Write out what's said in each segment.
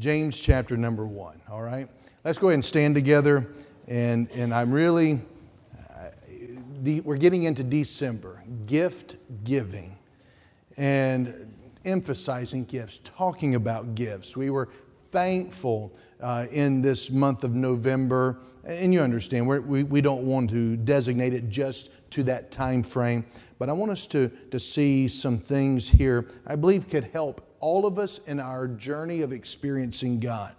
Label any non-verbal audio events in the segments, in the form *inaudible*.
James chapter number one, all right? Let's go ahead and stand together. And, and I'm really, uh, we're getting into December, gift giving, and emphasizing gifts, talking about gifts. We were thankful uh, in this month of November, and you understand, we we, don't want to designate it just to that time frame, but I want us to, to see some things here I believe could help all of us in our journey of experiencing God.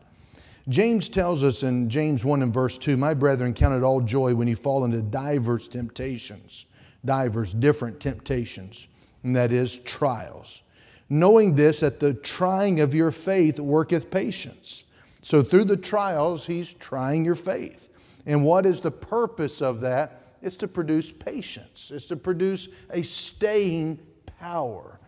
James tells us in James 1 and verse 2 My brethren, count it all joy when you fall into diverse temptations, diverse, different temptations, and that is trials. Knowing this, that the trying of your faith worketh patience. So through the trials, he's trying your faith. And what is the purpose of that? It's to produce patience, it's to produce a staying power.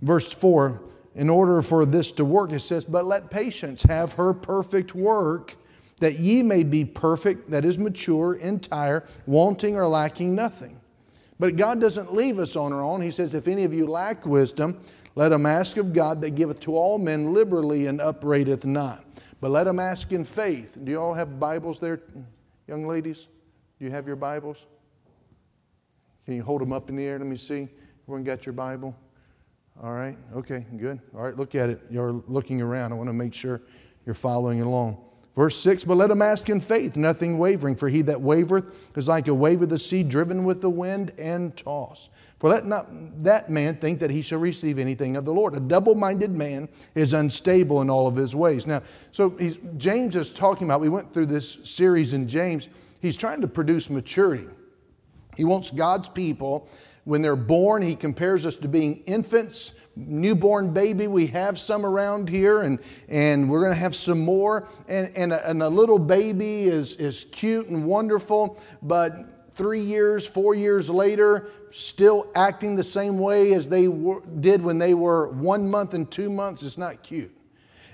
Verse 4 in order for this to work, it says, But let patience have her perfect work, that ye may be perfect, that is mature, entire, wanting or lacking nothing. But God doesn't leave us on our own. He says, If any of you lack wisdom, let him ask of God that giveth to all men liberally and upbraideth not. But let him ask in faith. Do you all have Bibles there, young ladies? Do you have your Bibles? Can you hold them up in the air? Let me see. Everyone got your Bible? All right, okay, good. All right, look at it. You're looking around. I want to make sure you're following along. Verse 6 But let him ask in faith, nothing wavering, for he that wavereth is like a wave of the sea driven with the wind and tossed. For let not that man think that he shall receive anything of the Lord. A double minded man is unstable in all of his ways. Now, so James is talking about, we went through this series in James, he's trying to produce maturity. He wants God's people when they're born, he compares us to being infants, newborn baby. We have some around here, and, and we're going to have some more. And, and, a, and a little baby is, is cute and wonderful, but three years, four years later, still acting the same way as they were, did when they were one month and two months is not cute.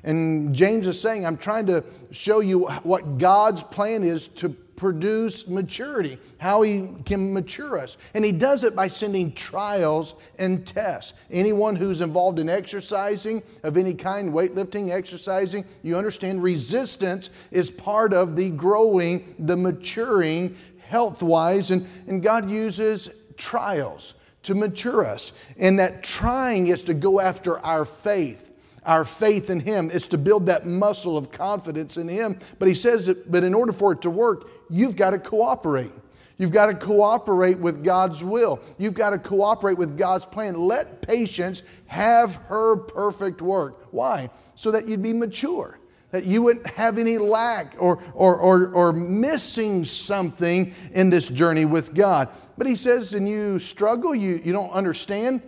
And James is saying, I'm trying to show you what God's plan is to produce maturity, how He can mature us. And He does it by sending trials and tests. Anyone who's involved in exercising of any kind, weightlifting, exercising, you understand resistance is part of the growing, the maturing health wise. And, and God uses trials to mature us. And that trying is to go after our faith our faith in Him. It's to build that muscle of confidence in Him. But He says, that, but in order for it to work, you've got to cooperate. You've got to cooperate with God's will. You've got to cooperate with God's plan. Let patience have her perfect work. Why? So that you'd be mature, that you wouldn't have any lack or, or, or, or missing something in this journey with God. But he says, and you struggle, you, you don't understand,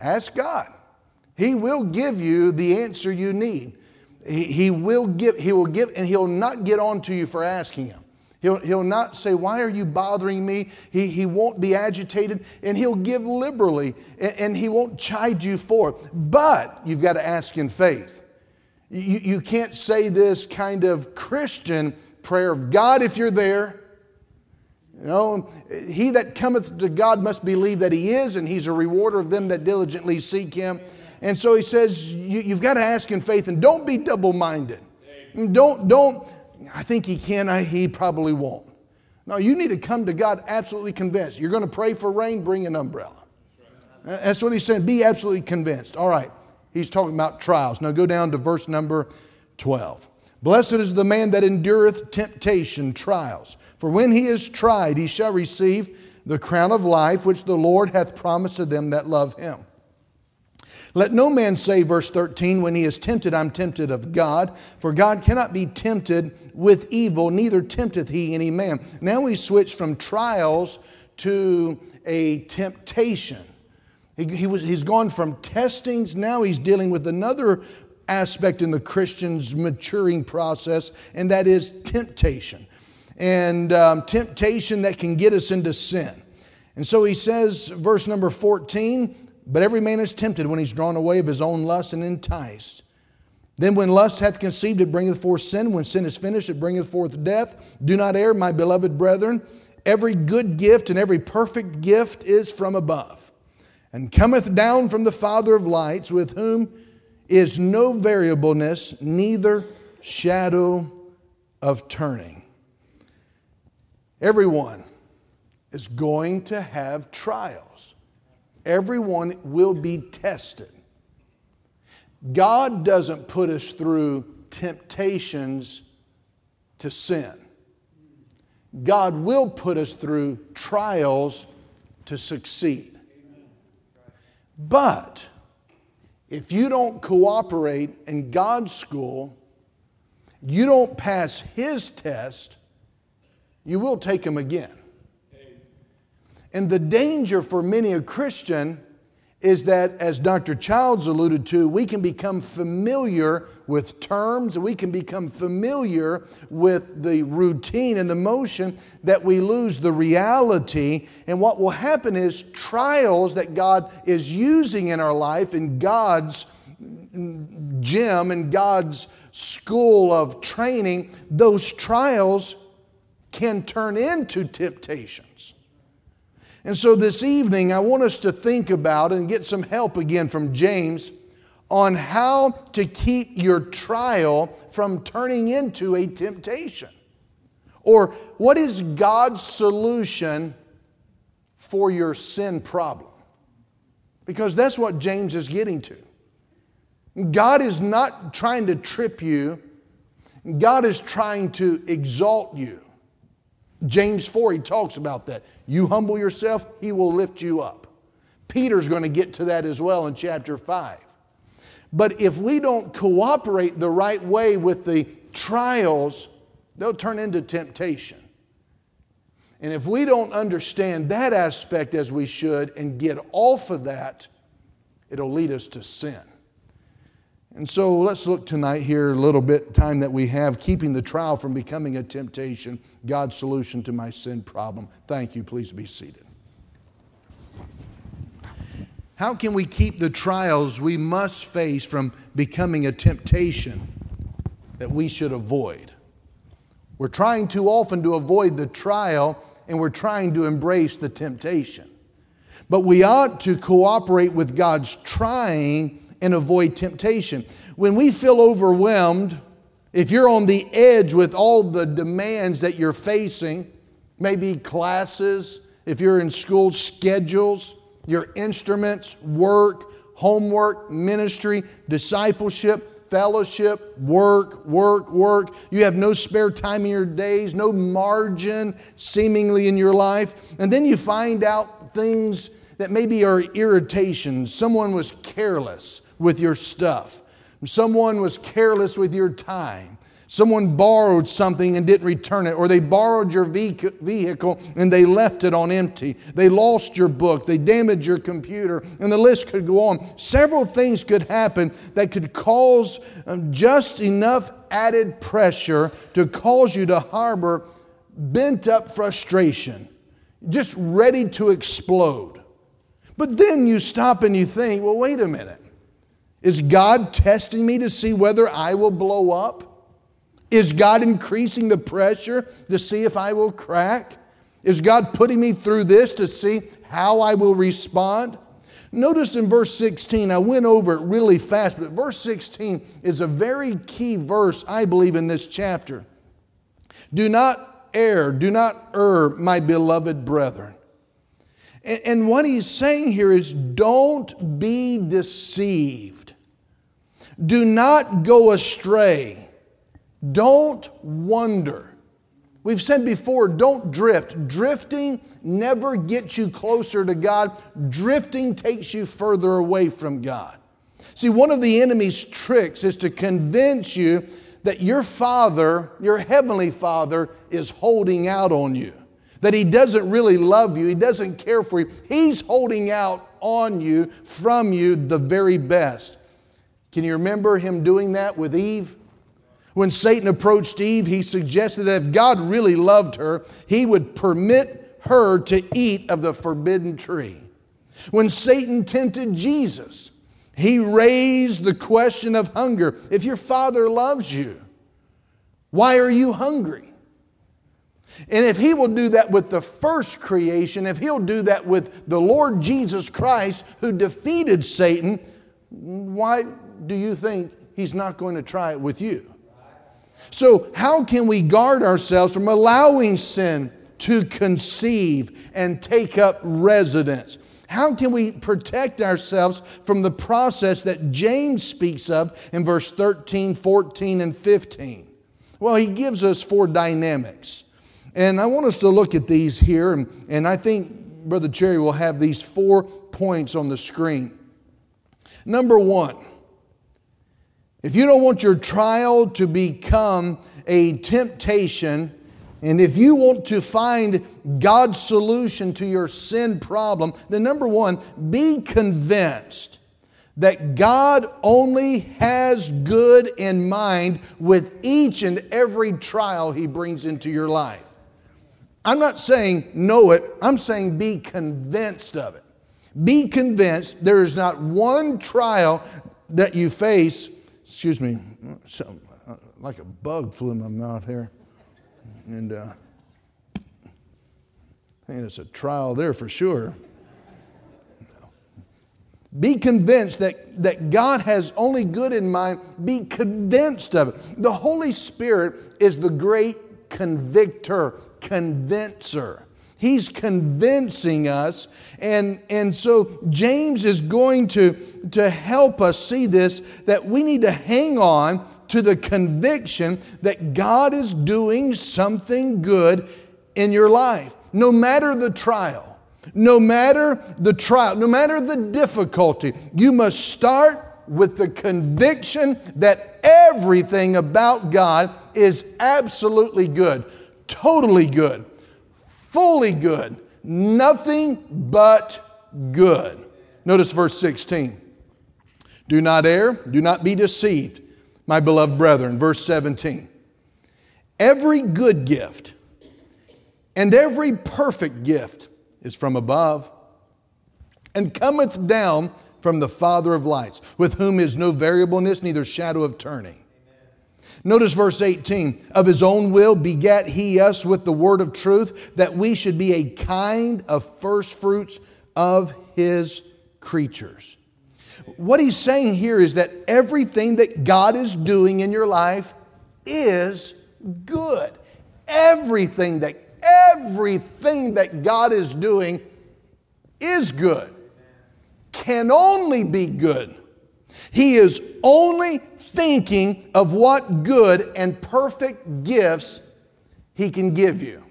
ask God. He will give you the answer you need. He, he will give, he will give, and he'll not get on to you for asking him. He'll, he'll not say, Why are you bothering me? He, he won't be agitated, and he'll give liberally, and, and he won't chide you for it. But you've got to ask in faith. You, you can't say this kind of Christian prayer of God, if you're there. You know, he that cometh to God must believe that he is, and he's a rewarder of them that diligently seek him. And so he says, you, have got to ask in faith and don't be double minded. Don't, don't, I think he can, I, he probably won't. No, you need to come to God absolutely convinced. You're going to pray for rain, bring an umbrella. That's what he's saying. Be absolutely convinced. All right. He's talking about trials. Now go down to verse number 12. Blessed is the man that endureth temptation, trials. For when he is tried, he shall receive the crown of life which the Lord hath promised to them that love him. Let no man say, verse 13, when he is tempted, I'm tempted of God, for God cannot be tempted with evil, neither tempteth he any man. Now we switch from trials to a temptation. He, he was, he's gone from testings, now he's dealing with another aspect in the Christian's maturing process, and that is temptation. And um, temptation that can get us into sin. And so he says, verse number 14, but every man is tempted when he's drawn away of his own lust and enticed. Then when lust hath conceived, it bringeth forth sin. When sin is finished, it bringeth forth death. Do not err, my beloved brethren. Every good gift and every perfect gift is from above, and cometh down from the Father of lights, with whom is no variableness, neither shadow of turning. Everyone is going to have trials, everyone will be tested. God doesn't put us through temptations to sin. God will put us through trials to succeed. But if you don't cooperate in God's school, you don't pass His test, you will take Him again. And the danger for many a Christian is that, as Dr. Childs alluded to, we can become familiar with terms we can become familiar with the routine and the motion that we lose the reality. And what will happen is trials that God is using in our life in God's gym and God's school of training, those trials can turn into temptations. And so this evening, I want us to think about and get some help again from James on how to keep your trial from turning into a temptation. Or what is God's solution for your sin problem? Because that's what James is getting to. God is not trying to trip you, God is trying to exalt you. James 4, he talks about that. You humble yourself, he will lift you up. Peter's going to get to that as well in chapter 5. But if we don't cooperate the right way with the trials, they'll turn into temptation. And if we don't understand that aspect as we should and get off of that, it'll lead us to sin. And so let's look tonight here a little bit, time that we have, keeping the trial from becoming a temptation, God's solution to my sin problem. Thank you. Please be seated. How can we keep the trials we must face from becoming a temptation that we should avoid? We're trying too often to avoid the trial and we're trying to embrace the temptation. But we ought to cooperate with God's trying and avoid temptation. When we feel overwhelmed, if you're on the edge with all the demands that you're facing, maybe classes, if you're in school schedules, your instruments, work, homework, ministry, discipleship, fellowship, work, work, work. You have no spare time in your days, no margin seemingly in your life. And then you find out things that maybe are irritations. Someone was careless with your stuff. Someone was careless with your time. Someone borrowed something and didn't return it, or they borrowed your vehicle and they left it on empty. They lost your book, they damaged your computer, and the list could go on. Several things could happen that could cause um, just enough added pressure to cause you to harbor bent up frustration, just ready to explode. But then you stop and you think, well, wait a minute. Is God testing me to see whether I will blow up? Is God increasing the pressure to see if I will crack? Is God putting me through this to see how I will respond? Notice in verse 16, I went over it really fast, but verse 16 is a very key verse, I believe, in this chapter. Do not err, do not err, my beloved brethren. And, what he's saying here is don't be deceived, do not go astray. Don't wonder. We've said before, don't drift. Drifting never gets you closer to God, drifting takes you further away from God. See, one of the enemy's tricks is to convince you that your Father, your Heavenly Father, is holding out on you, that He doesn't really love you, He doesn't care for you. He's holding out on you, from you, the very best. Can you remember Him doing that with Eve? When Satan approached Eve, he suggested that if God really loved her, he would permit her to eat of the forbidden tree. When Satan tempted Jesus, he raised the question of hunger. If your father loves you, why are you hungry? And if he will do that with the first creation, if he'll do that with the Lord Jesus Christ who defeated Satan, why do you think he's not going to try it with you? So, how can we guard ourselves from allowing sin to conceive and take up residence? How can we protect ourselves from the process that James speaks of in verse 13, 14, and 15? Well, he gives us four dynamics. And I want us to look at these here, and, and I think Brother Cherry will have these four points on the screen. Number one, if you don't want your trial to become a temptation, and if you want to find God's solution to your sin problem, then number one, be convinced that God only has good in mind with each and every trial He brings into your life. I'm not saying know it, I'm saying be convinced of it. Be convinced there is not one trial that you face, excuse me, like a bug flew in my mouth here. And uh, I think it's a trial there for sure. Be convinced that, that God has only good in mind. Be convinced of it. The Holy Spirit is the great convictor, convincer. He's convincing us. And, and so James is going to, to help us see this that we need to hang on to the conviction that God is doing something good in your life, no matter the trial. No matter the trial, no matter the difficulty, you must start with the conviction that everything about God is absolutely good, totally good, fully good, nothing but good. Notice verse 16. Do not err, do not be deceived my beloved brethren. Verse 17. Every good gift and every perfect gift is from above and cometh down from the Father of lights, with whom is no variableness, neither shadow of turning. Notice verse 18 of his own will begat he us with the word of truth, that we should be a kind of first fruits of his creatures. What he's saying here is that everything that God is doing in your life is good. Everything that everything that God is doing is good. Can only be good. He is only thinking of what good and perfect gifts he can give you.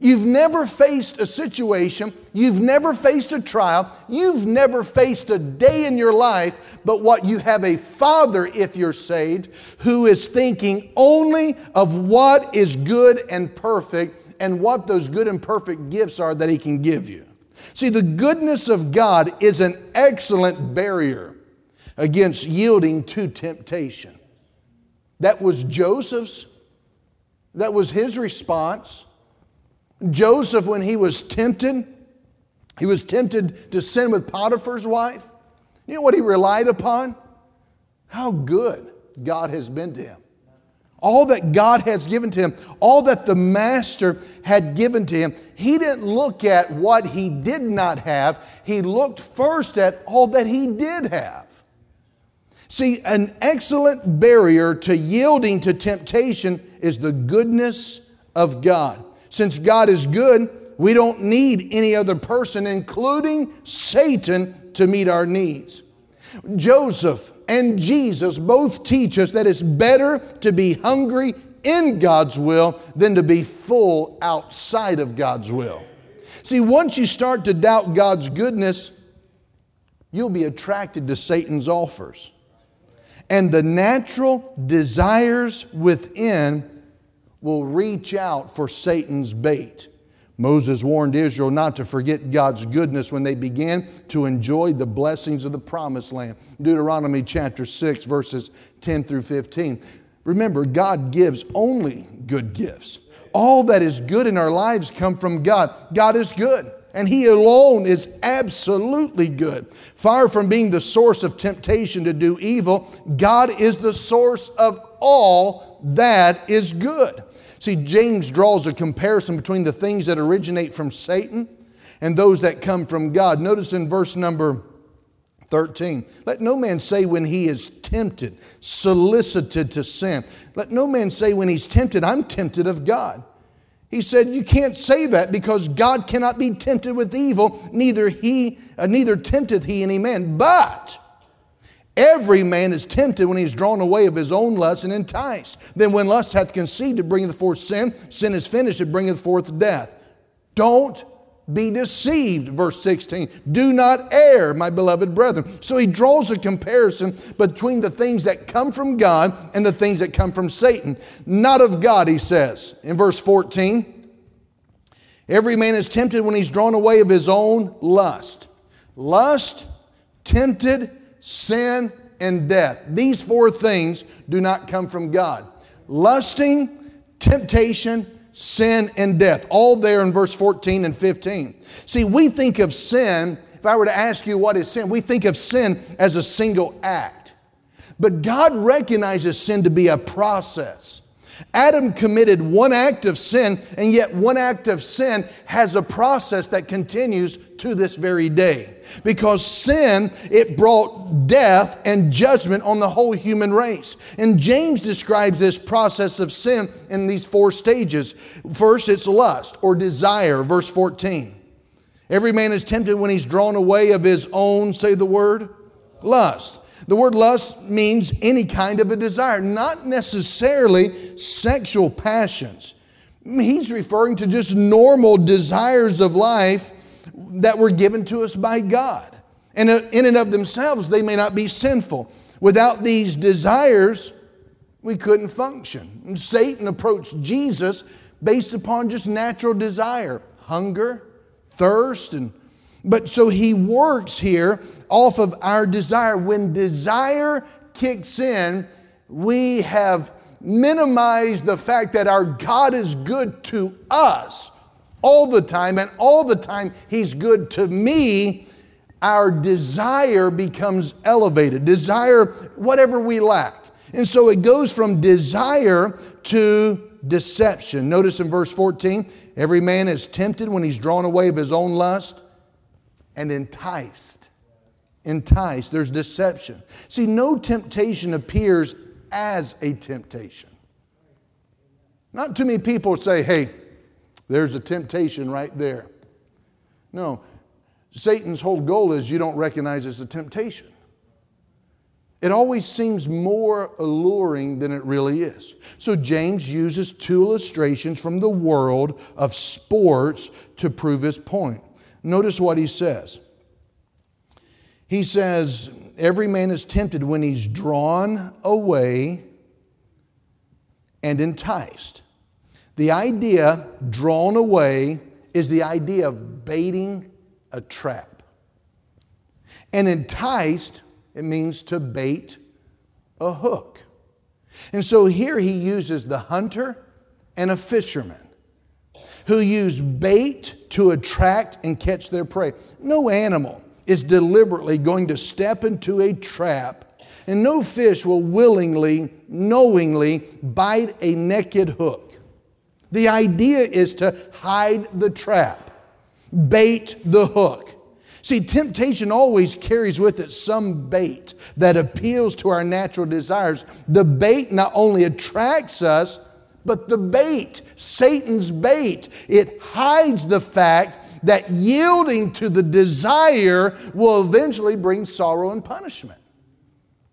You've never faced a situation, you've never faced a trial, you've never faced a day in your life, but what you have a father, if you're saved, who is thinking only of what is good and perfect and what those good and perfect gifts are that he can give you. See, the goodness of God is an excellent barrier against yielding to temptation. That was Joseph's, that was his response. Joseph, when he was tempted, he was tempted to sin with Potiphar's wife. You know what he relied upon? How good God has been to him. All that God has given to him, all that the master had given to him, he didn't look at what he did not have. He looked first at all that he did have. See, an excellent barrier to yielding to temptation is the goodness of God. Since God is good, we don't need any other person, including Satan, to meet our needs. Joseph and Jesus both teach us that it's better to be hungry in God's will than to be full outside of God's will. See, once you start to doubt God's goodness, you'll be attracted to Satan's offers. And the natural desires within will reach out for Satan's bait. Moses warned Israel not to forget God's goodness when they began to enjoy the blessings of the promised land. Deuteronomy chapter 6, verses 10 through 15. Remember, God gives only good gifts. All that is good in our lives come from God. God is good, and He alone is absolutely good. Far from being the source of temptation to do evil, God is the source of all that is good. See, James draws a comparison between the things that originate from Satan and those that come from God. Notice in verse number 13. Let no man say when he is tempted, solicited to sin. Let no man say when he's tempted, I'm tempted of God. He said, You can't say that because God cannot be tempted with evil, neither he, uh, neither tempteth he any man. But every man is tempted when he is drawn away of his own lust and enticed. Then when lust hath conceived, it bringeth forth sin. Sin is finished, it bringeth forth death. Don't be deceived, verse 16. Do not err, my beloved brethren. So he draws a comparison between the things that come from God and the things that come from Satan. Not of God, he says in verse 14. Every man is tempted when he's drawn away of his own lust. Lust, tempted, sin, and death. These four things do not come from God. Lusting, temptation, sin, and death. All there in verse 14 and 15. See, we think of sin, if I were to ask you what is sin, we think of sin as a single act. But God recognizes sin to be a process. Adam committed one act of sin, and yet one act of sin has a process that continues to this very day. Because sin, it brought death and judgment on the whole human race. And James describes this process of sin in these four stages. First, it's lust or desire, verse 14. Every man is tempted when he's drawn away of his own, say the word, lust. The word lust means any kind of a desire, not necessarily sexual passions. He's referring to just normal desires of life that were given to us by God. And uh, in and of themselves, they may not be sinful. Without these desires, we couldn't function. And Satan approached Jesus based upon just natural desire, hunger, thirst, and but so he works here off of our desire. When desire kicks in, we have minimized the fact that our God is good to us all the time, and all the time He's good to me. Our desire becomes elevated. Desire, whatever we lack. And so it goes from desire to deception. Notice in verse 14 every man is tempted when he's drawn away of his own lust and enticed. Enticed. There's deception. See, no temptation appears as a temptation. Not too many people say, hey, there's a temptation right there. No, Satan's whole goal is you don't recognize it's a temptation. It always seems more alluring than it really is. So James uses two illustrations from the world of sports to prove his point. Notice what he says. He says, Every man is tempted when he's drawn away and enticed. The idea, drawn away, is the idea of baiting a trap. And enticed, it means to bait a hook. And so here he uses the hunter and a fisherman who use bait to attract and catch their prey. No animal is deliberately going to step into a trap, and no fish will willingly, knowingly bite a naked hook. The idea is to hide the trap, bait the hook. See, temptation always carries with it some bait that appeals to our natural desires. The bait not only attracts us, but the bait, Satan's bait, it hides the fact that yielding to the desire will eventually bring sorrow and punishment.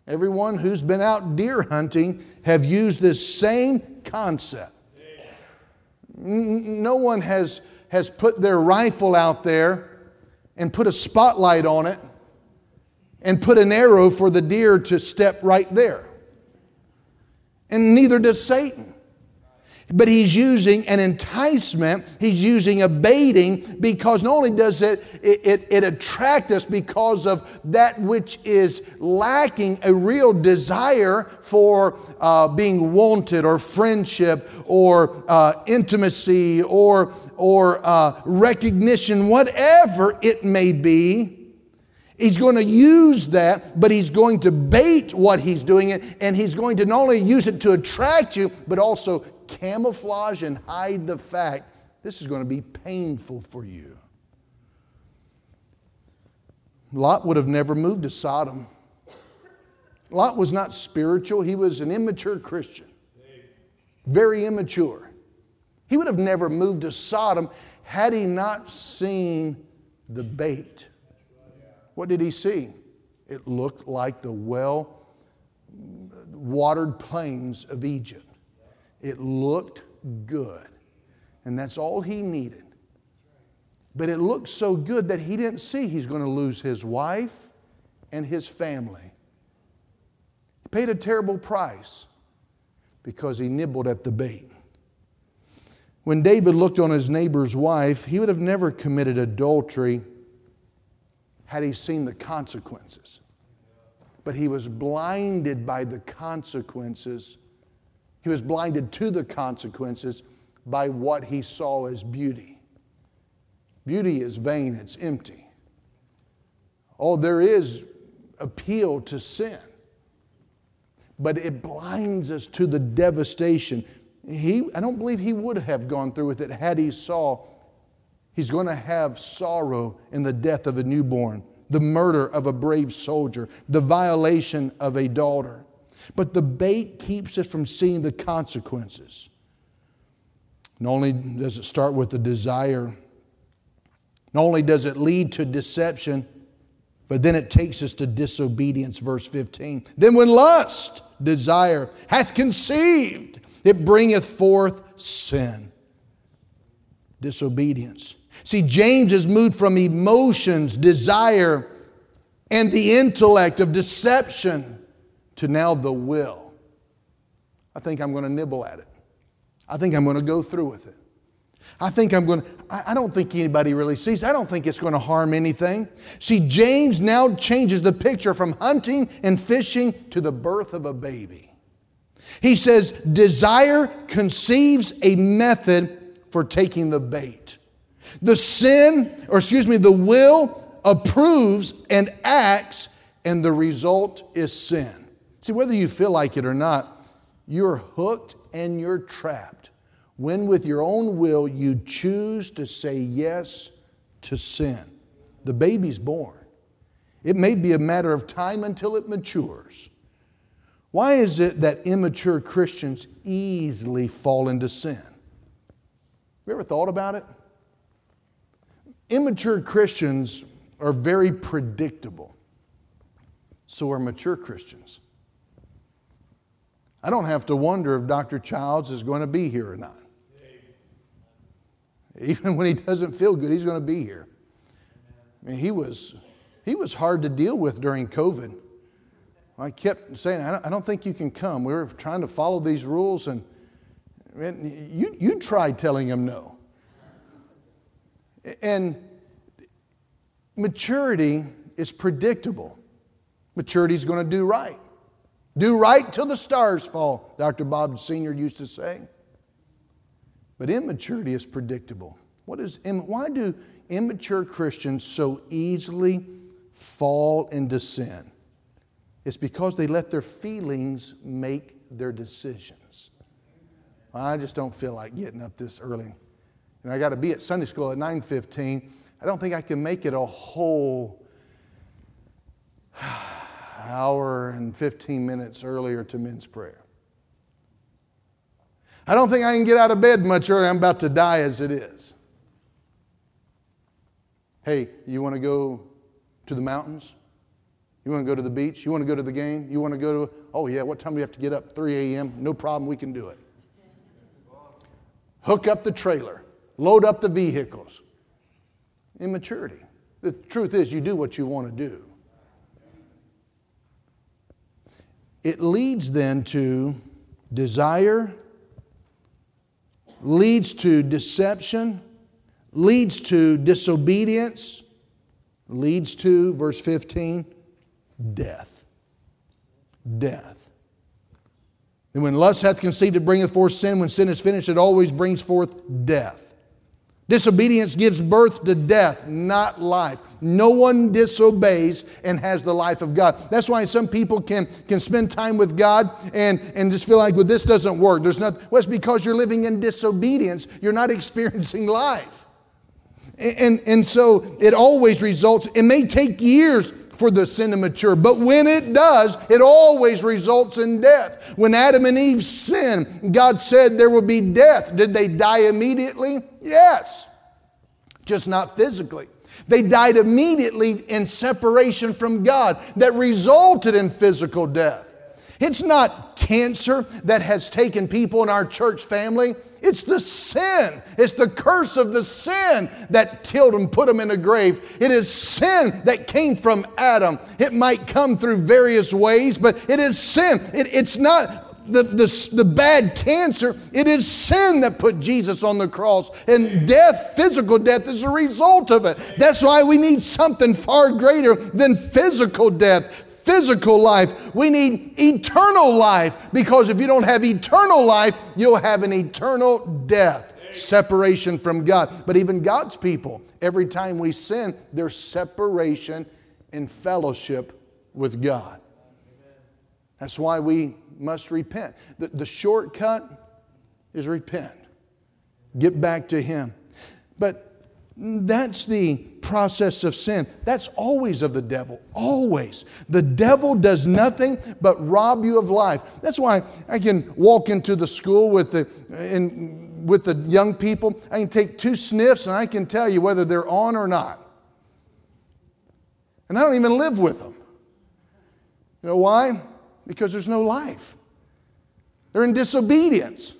Everyone who's been out deer hunting have used this same concept. No one has, has put their rifle out there and put a spotlight on it and put an arrow for the deer to step right there. And neither does Satan. But he's using an enticement, he's using a baiting because not only does it, it, it, attract us because of that which is lacking a real desire for uh, being wanted or friendship or uh, intimacy or, or uh, recognition, whatever it may be. He's going to use that, but he's going to bait what he's doing it, and he's going to not only use it to attract you, but also camouflage and hide the fact this is going to be painful for you. Lot would have never moved to Sodom. Lot was not spiritual, he was an immature Christian, very immature. He would have never moved to Sodom had he not seen the bait. What did he see? It looked like the well watered plains of Egypt. It looked good. And that's all he needed. But it looked so good that he didn't see he's going to lose his wife and his family. He paid a terrible price because he nibbled at the bait. When David looked on his neighbor's wife, he would have never committed adultery had he seen the consequences. But he was blinded by the consequences. He was blinded to the consequences by what he saw as beauty. Beauty is vain, it's empty. Oh, there is appeal to sin, but it blinds us to the devastation he, I don't believe he would have gone through with it had he saw he's going to have sorrow in the death of a newborn, the murder of a brave soldier, the violation of a daughter. But the bait keeps us from seeing the consequences. Not only does it start with the desire, not only does it lead to deception, but then it takes us to disobedience, verse 15. Then when lust, desire, hath conceived, it bringeth forth sin, disobedience. See, James is moved from emotions, desire, and the intellect of deception to now the will. I think I'm going to nibble at it. I think I'm going to go through with it. I think I'm going to, I don't think anybody really sees. I don't think it's going to harm anything. See, James now changes the picture from hunting and fishing to the birth of a baby. He says, desire conceives a method for taking the bait. The sin, or excuse me, the will approves and acts, and the result is sin. See, whether you feel like it or not, you're hooked and you're trapped. When with your own will you choose to say yes to sin, the baby's born. It may be a matter of time until it matures. Why is it that immature Christians easily fall into sin? Have you ever thought about it? Immature Christians are very predictable. So are mature Christians. I don't have to wonder if Dr. Childs is going to be here or not. *laughs* Even when he doesn't feel good, he's going to be here. I mean, he was, he was hard to deal with during COVID. I kept saying, I don't think you can come. We were trying to follow these rules, and you, you tried telling him no. And maturity is predictable. Maturity is going to do right. Do right till the stars fall, Dr. Bob Sr. used to say. But immaturity is predictable. What is, why do immature Christians so easily fall into sin? It's because they let their feelings make their decisions. I just don't feel like getting up this early. And I got to be at Sunday school at 9:15. I don't think I can make it a whole hour and 15 minutes earlier to men's prayer. I don't think I can get out of bed much earlier. I'm about to die as it is. Hey, you want to go to the mountains? You want to go to the beach? You want to go to the game? You want to go to, oh yeah, what time do we have to get up? 3 a.m. No problem, we can do it. Hook up the trailer, load up the vehicles. Immaturity. The truth is, you do what you want to do. It leads then to desire, leads to deception, leads to disobedience, leads to, verse 15, death. Death. And when lust hath conceived, it bringeth forth sin. When sin is finished, it always brings forth death. Disobedience gives birth to death, not life. No one disobeys and has the life of God. That's why some people can, can spend time with God and, and just feel like, well, this doesn't work. There's nothing. well, it's because you're living in disobedience. You're not *laughs* experiencing life. And, and so it always results, it may take years for the sin to mature, but when it does, it always results in death. When Adam and Eve sinned, God said there would be death. Did they die immediately? Yes, just not physically. They died immediately in separation from God that resulted in physical death. It's not cancer that has taken people in our church family. It's the sin. It's the curse of the sin that killed them, put them in a grave. It is sin that came from Adam. It might come through various ways, but it is sin. It, it's not the, the, the bad cancer, it is sin that put Jesus on the cross. And death, physical death, is a result of it. That's why we need something far greater than physical death physical life. We need eternal life because if you don't have eternal life, you'll have an eternal death. Separation from God. But even God's people, every time we sin, there's separation in fellowship with God. That's why we must repent. The, the shortcut is repent, get back to Him. But that's the process of sin. That's always of the devil, always. The devil does nothing but rob you of life. That's why I can walk into the school with the, in, with the young people. I can take two sniffs and I can tell you whether they're on or not. And I don't even live with them. You know why? Because there's no life. They're in disobedience.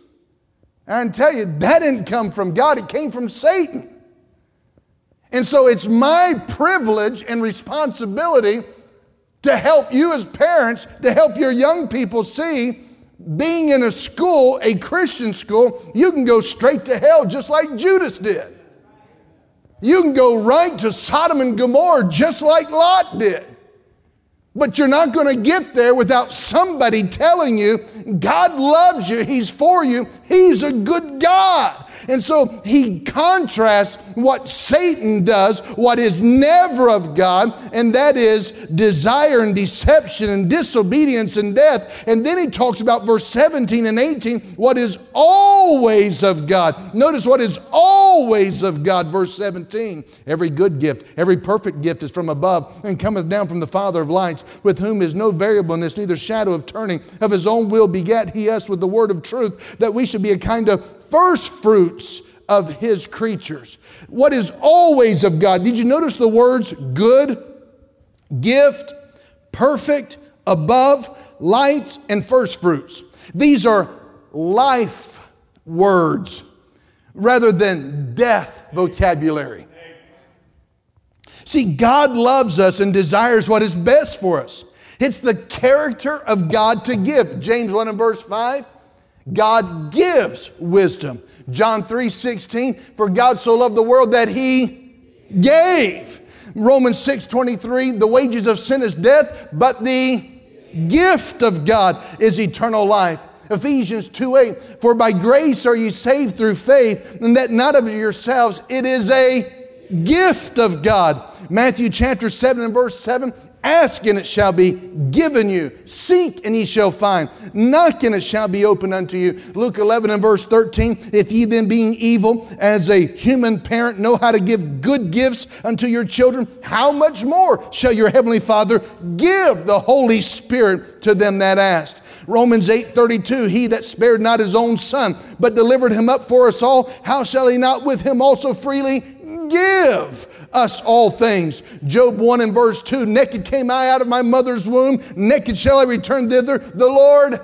And I can tell you, that didn't come from God, it came from Satan. And so it's my privilege and responsibility to help you as parents, to help your young people see being in a school, a Christian school, you can go straight to hell just like Judas did. You can go right to Sodom and Gomorrah just like Lot did. But you're not going to get there without somebody telling you God loves you, He's for you, He's a good God. And so he contrasts what Satan does, what is never of God, and that is desire and deception and disobedience and death. And then he talks about verse 17 and 18, what is always of God. Notice what is always of God, verse 17. Every good gift, every perfect gift is from above and cometh down from the Father of lights, with whom is no variableness, neither shadow of turning. Of his own will begat he us with the word of truth, that we should be a kind of first fruits of his creatures. What is always of God? Did you notice the words good, gift, perfect, above, lights, and first fruits? These are life words rather than death vocabulary. See, God loves us and desires what is best for us. It's the character of God to give. James 1 and verse 5 God gives wisdom. John 3 16, for God so loved the world that he gave. Romans 6 23, the wages of sin is death, but the gift of God is eternal life. Ephesians 2 8, for by grace are you saved through faith, and that not of yourselves, it is a gift of God. Matthew chapter 7 and verse 7 Ask and it shall be given you. Seek and ye shall find. Knock and it shall be opened unto you. Luke 11 and verse 13. If ye then being evil as a human parent know how to give good gifts unto your children, how much more shall your heavenly Father give the Holy Spirit to them that ask? Romans 8:32 He that spared not his own son but delivered him up for us all how shall he not with him also freely give us all things. Job 1 and verse 2 Naked came I out of my mother's womb, naked shall I return thither. The Lord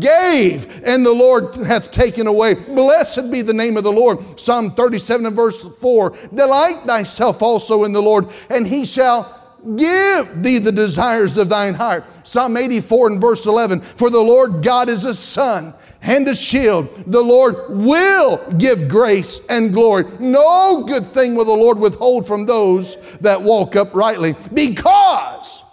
gave, and the Lord hath taken away. Blessed be the name of the Lord. Psalm 37 and verse 4 Delight thyself also in the Lord, and he shall give thee the desires of thine heart. Psalm 84 and verse 11 For the Lord God is a sun and a shield. The Lord will give grace and glory. No good thing will the Lord withhold from those that walk uprightly because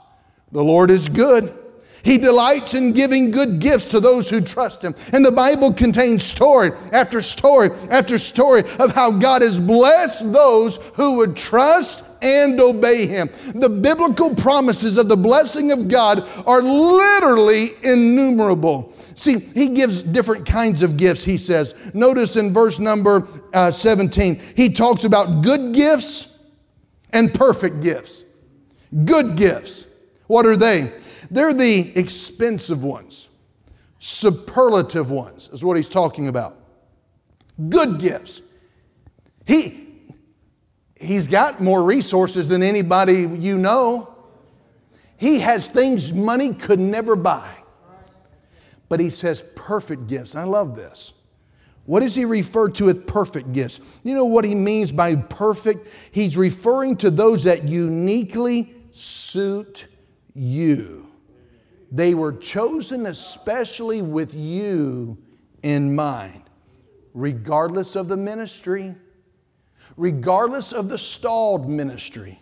the Lord is good. He delights in giving good gifts to those who trust Him. And the Bible contains story after story after story of how God has blessed those who would trust and obey Him. The biblical promises of the blessing of God are literally innumerable. See, he gives different kinds of gifts, he says. Notice in verse number uh, 17, he talks about good gifts and perfect gifts. Good gifts. What are they? They're the expensive ones, superlative ones, is what he's talking about. Good gifts. He, he's got more resources than anybody you know. He has things money could never buy. But he says perfect gifts. I love this. What does he refer to as perfect gifts? You know what he means by perfect? He's referring to those that uniquely suit you. They were chosen especially with you in mind, regardless of the ministry, regardless of the stalled ministry,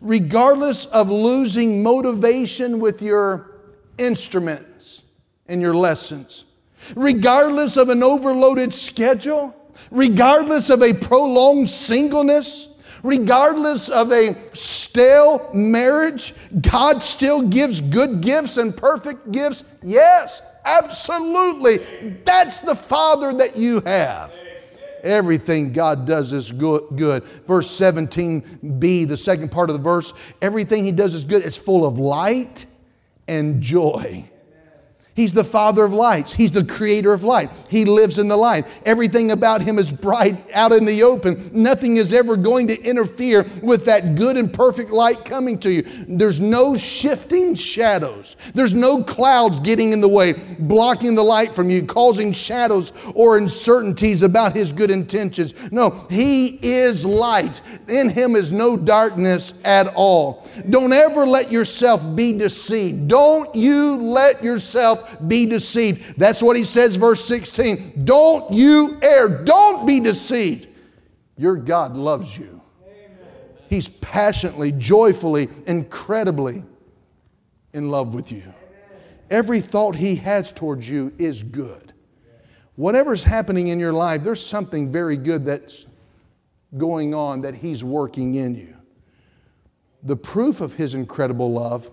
regardless of losing motivation with your instruments and your lessons, regardless of an overloaded schedule, regardless of a prolonged singleness regardless of a stale marriage, God still gives good gifts and perfect gifts? Yes, absolutely. That's the Father that you have. Everything God does is good. Verse 17b, the second part of the verse, everything He does is good. It's full of light and joy. He's the Father of lights. He's the creator of light. He lives in the light. Everything about him is bright out in the open. Nothing is ever going to interfere with that good and perfect light coming to you. There's no shifting shadows. There's no clouds getting in the way, blocking the light from you, causing shadows or uncertainties about his good intentions. No, he is light. In him is no darkness at all. Don't ever let yourself be deceived. Don't you let yourself be deceived. That's what he says, verse 16. Don't you err. Don't be deceived. Your God loves you. He's passionately, joyfully, incredibly in love with you. Every thought he has towards you is good. Whatever's happening in your life, there's something very good that's going on that he's working in you. The proof of his incredible love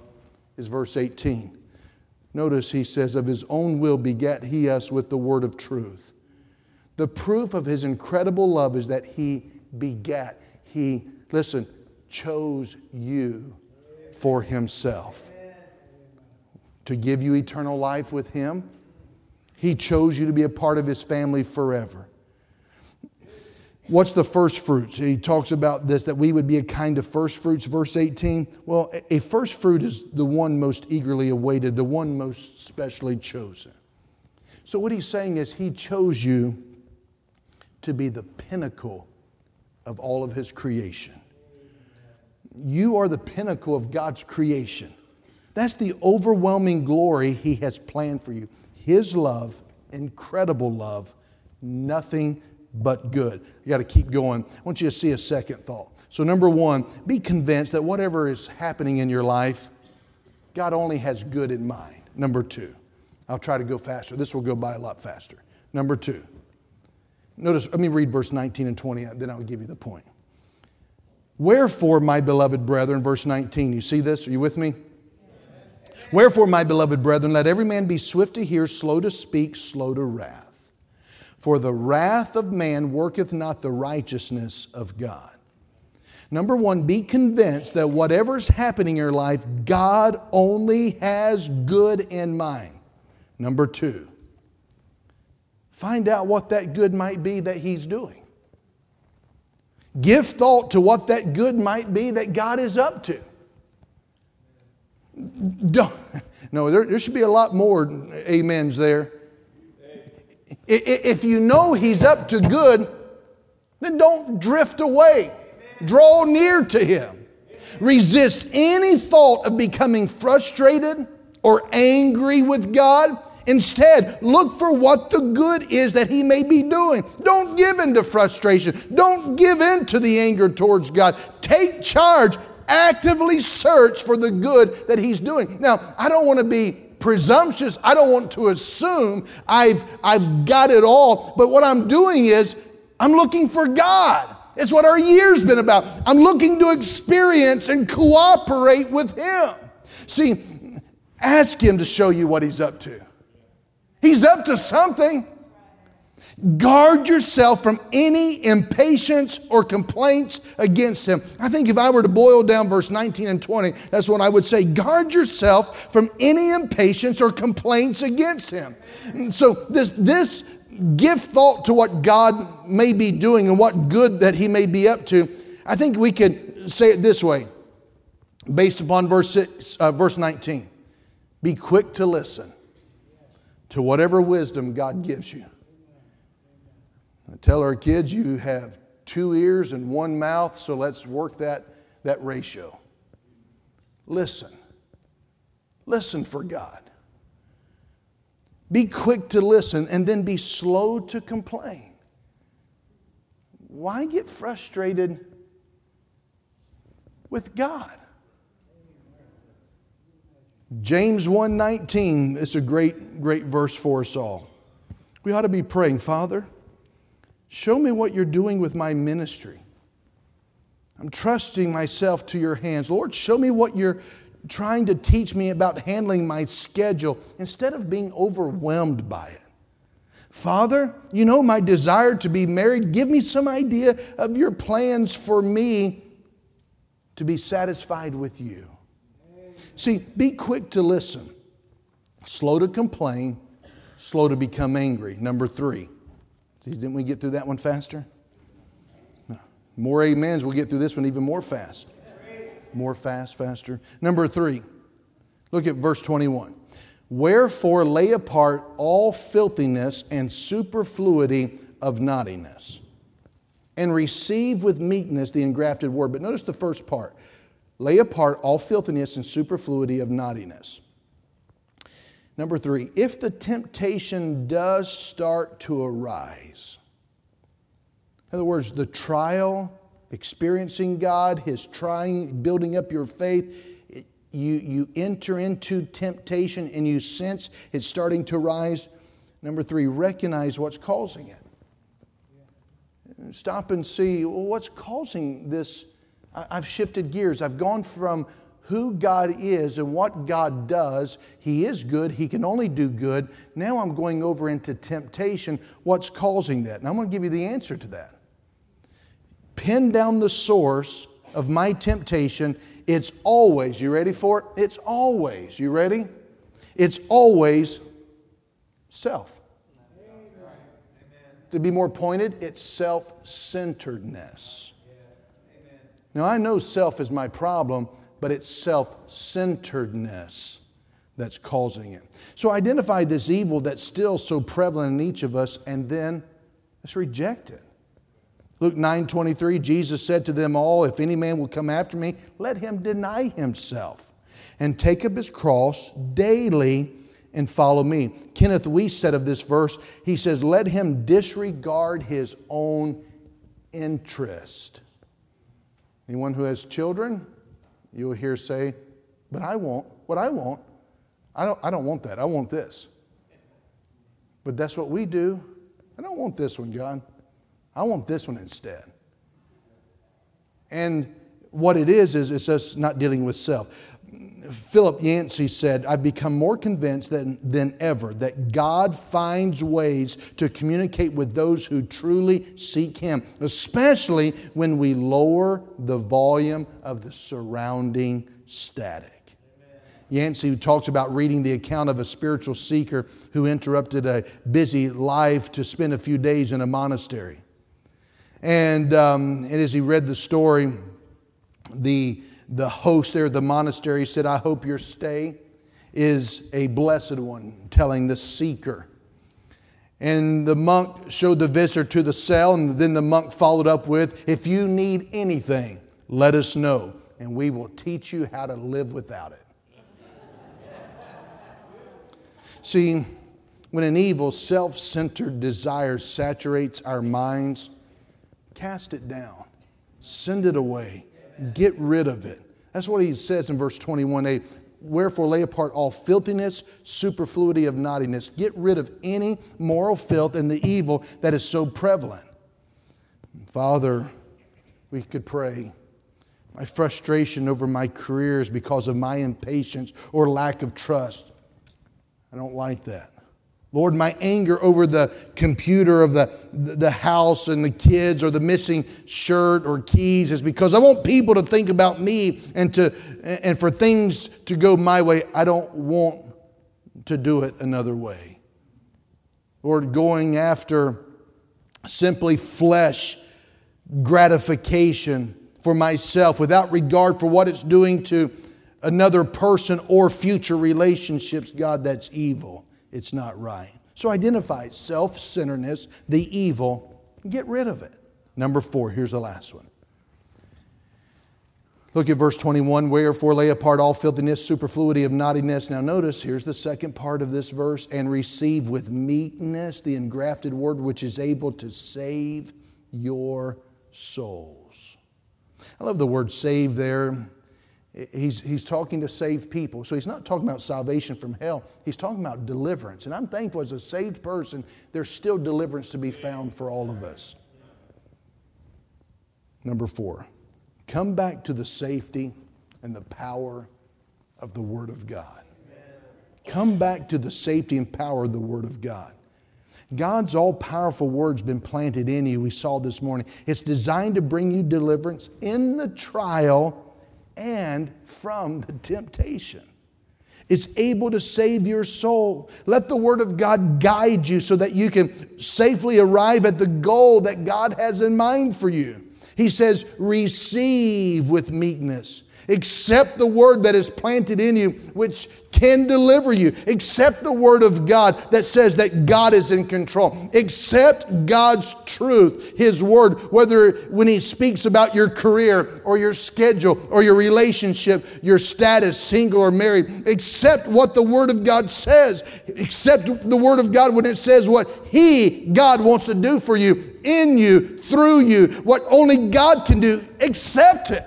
is verse 18. Notice he says, Of his own will begat he us with the word of truth. The proof of his incredible love is that he begat, he, listen, chose you for himself to give you eternal life with him. He chose you to be a part of his family forever. What's the first fruits? He talks about this that we would be a kind of first fruits, verse 18. Well, a first fruit is the one most eagerly awaited, the one most specially chosen. So, what he's saying is, he chose you to be the pinnacle of all of his creation. You are the pinnacle of God's creation. That's the overwhelming glory he has planned for you. His love, incredible love, nothing but good. You got to keep going. I want you to see a second thought. So, number one, be convinced that whatever is happening in your life, God only has good in mind. Number two, I'll try to go faster. This will go by a lot faster. Number two, notice, let me read verse 19 and 20, then I'll give you the point. Wherefore, my beloved brethren, verse 19, you see this? Are you with me? Wherefore, my beloved brethren, let every man be swift to hear, slow to speak, slow to wrath. For the wrath of man worketh not the righteousness of God. Number one, be convinced that whatever's happening in your life, God only has good in mind. Number two, find out what that good might be that He's doing. Give thought to what that good might be that God is up to. Don't, *laughs* no, there, there should be a lot more amens there. If you know He's up to good, then don't drift away. Draw near to Him. Resist any thought of becoming frustrated or angry with God. Instead, look for what the good is that He may be doing. Don't give in to frustration. Don't give in to the anger towards God. Take charge. Actively search for the good that He's doing. Now, I don't want to be presumptuous. I don't want to assume I've, I've got it all. But what I'm doing is I'm looking for God. It's what our year's been about. I'm looking to experience and cooperate with Him. See, ask Him to show you what He's up to. He's up to something. Guard yourself from any impatience or complaints against him. I think if I were to boil down verse 19 and 20, that's what I would say. Guard yourself from any impatience or complaints against him. So this, this give thought to what God may be doing and what good that he may be up to. I think we could say it this way, based upon verse, six, uh, verse 19. Be quick to listen to whatever wisdom God gives you. Tell our kids, you have two ears and one mouth, so let's work that, that ratio. Listen. Listen for God. Be quick to listen and then be slow to complain. Why get frustrated with God? James 1:19 is a great great verse for us all. We ought to be praying, Father, Show me what you're doing with my ministry. I'm trusting myself to your hands. Lord, show me what you're trying to teach me about handling my schedule instead of being overwhelmed by it. Father, you know my desire to be married. Give me some idea of your plans for me to be satisfied with you. See, be quick to listen, slow to complain, slow to become angry. Number three, didn't we get through that one faster? More amens, we'll get through this one even more fast. More fast, faster. Number three, look at verse 21. Wherefore lay apart all filthiness and superfluity of naughtiness, and receive with meekness the engrafted word. But notice the first part lay apart all filthiness and superfluity of naughtiness. Number three, if the temptation does start to arise, in other words, the trial, experiencing God, His trying, building up your faith, you, you enter into temptation and you sense it's starting to rise. Number three, recognize what's causing it. Stop and see well, what's causing this. I've shifted gears. I've gone from who God is and what God does. He is good, He can only do good. Now I'm going over into temptation. What's causing that? And I'm going to give you the answer to that. Pin down the source of my temptation. It's always, you ready for it? It's always, you ready? It's always self. To be more pointed, it's self centeredness. Now, I know self is my problem, but it's self centeredness that's causing it. So identify this evil that's still so prevalent in each of us, and then let's reject it. Luke 9 23, Jesus said to them all, If any man will come after me, let him deny himself and take up his cross daily and follow me. Kenneth Wuest said of this verse, he says, Let him disregard his own interest. Anyone who has children, you'll hear say, But I want what I want. I don't, I don't want that. I want this. But that's what we do. I don't want this one, God. I want this one instead. And what it is, is it's us not dealing with self. Philip Yancey said, I've become more convinced than, than ever that God finds ways to communicate with those who truly seek Him, especially when we lower the volume of the surrounding static. Yancey talks about reading the account of a spiritual seeker who interrupted a busy life to spend a few days in a monastery. And, um, and as he read the story, the the host there at the monastery said, I hope your stay is a blessed one, telling the seeker. And the monk showed the visitor to the cell, and then the monk followed up with, If you need anything, let us know, and we will teach you how to live without it. See, when an evil, self centered desire saturates our minds, cast it down, send it away Get rid of it. That's what he says in verse 21a. Wherefore lay apart all filthiness, superfluity of naughtiness. Get rid of any moral filth and the evil that is so prevalent. Father, we could pray. My frustration over my career is because of my impatience or lack of trust. I don't like that. Lord, my anger over the computer of the, the house and the kids or the missing shirt or keys is because I want people to think about me and, to, and for things to go my way. I don't want to do it another way. Lord, going after simply flesh gratification for myself without regard for what it's doing to another person or future relationships, God, that's evil. It's not right. So identify self centeredness, the evil, get rid of it. Number four, here's the last one. Look at verse 21 wherefore lay apart all filthiness, superfluity of naughtiness. Now, notice here's the second part of this verse and receive with meekness the engrafted word which is able to save your souls. I love the word save there. He's, he's talking to save people. So he's not talking about salvation from hell. He's talking about deliverance. And I'm thankful as a saved person, there's still deliverance to be found for all of us. Number four, come back to the safety and the power of the Word of God. Come back to the safety and power of the Word of God. God's all powerful word's been planted in you, we saw this morning. It's designed to bring you deliverance in the trial and from the temptation. It's able to save your soul. Let the Word of God guide you so that you can safely arrive at the goal that God has in mind for you. He says, receive with meekness Accept the word that is planted in you, which can deliver you. Accept the word of God that says that God is in control. Accept God's truth, His word, whether when He speaks about your career or your schedule or your relationship, your status, single or married. Accept what the word of God says. Accept the word of God when it says what He, God, wants to do for you, in you, through you, what only God can do. Accept it.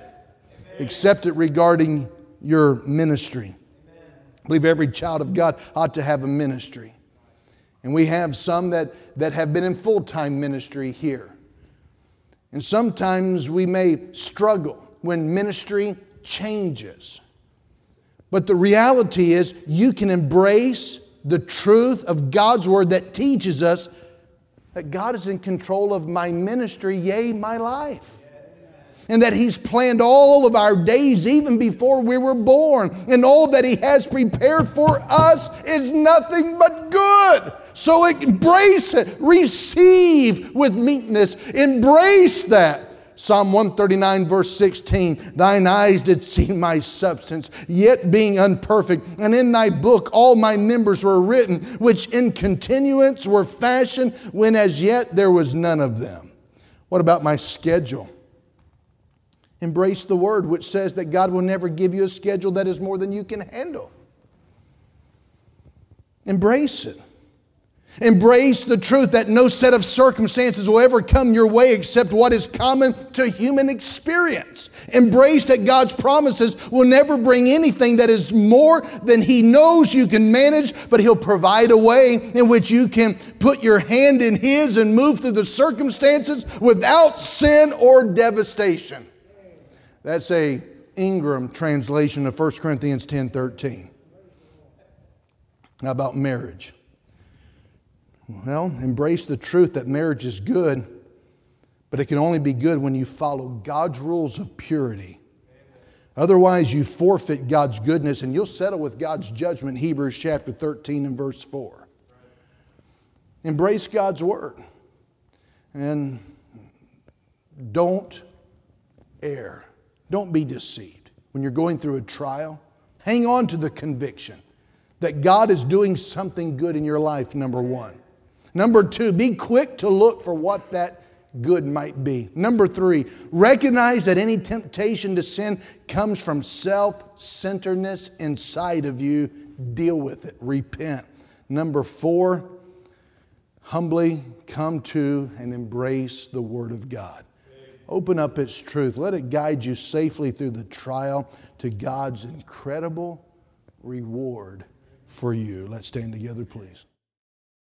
Accept it regarding your ministry. I believe every child of God ought to have a ministry. And we have some that, that have been in full time ministry here. And sometimes we may struggle when ministry changes. But the reality is, you can embrace the truth of God's Word that teaches us that God is in control of my ministry, yea, my life and that He's planned all of our days even before we were born, and all that He has prepared for us is nothing but good. So embrace it, receive with meekness, embrace that. Psalm 139, verse 16 Thine eyes did see my substance, yet being unperfect. And in thy book all my members were written, which in continuance were fashioned, when as yet there was none of them. What about my schedule? Embrace the word which says that God will never give you a schedule that is more than you can handle. Embrace it. Embrace the truth that no set of circumstances will ever come your way except what is common to human experience. Embrace that God's promises will never bring anything that is more than He knows you can manage, but He'll provide a way in which you can put your hand in His and move through the circumstances without sin or devastation. That's a Ingram translation of 1 Corinthians 10 13. How about marriage? Well, embrace the truth that marriage is good, but it can only be good when you follow God's rules of purity. Otherwise, you forfeit God's goodness and you'll settle with God's judgment, Hebrews chapter 13 and verse 4. Embrace God's word and don't err. Don't be deceived. When you're going through a trial, hang on to the conviction that God is doing something good in your life, number one. Number two, be quick to look for what that good might be. Number three, recognize that any temptation to sin comes from self centeredness inside of you. Deal with it, repent. Number four, humbly come to and embrace the Word of God. Open up its truth. Let it guide you safely through the trial to God's incredible reward for you. Let's stand together, please.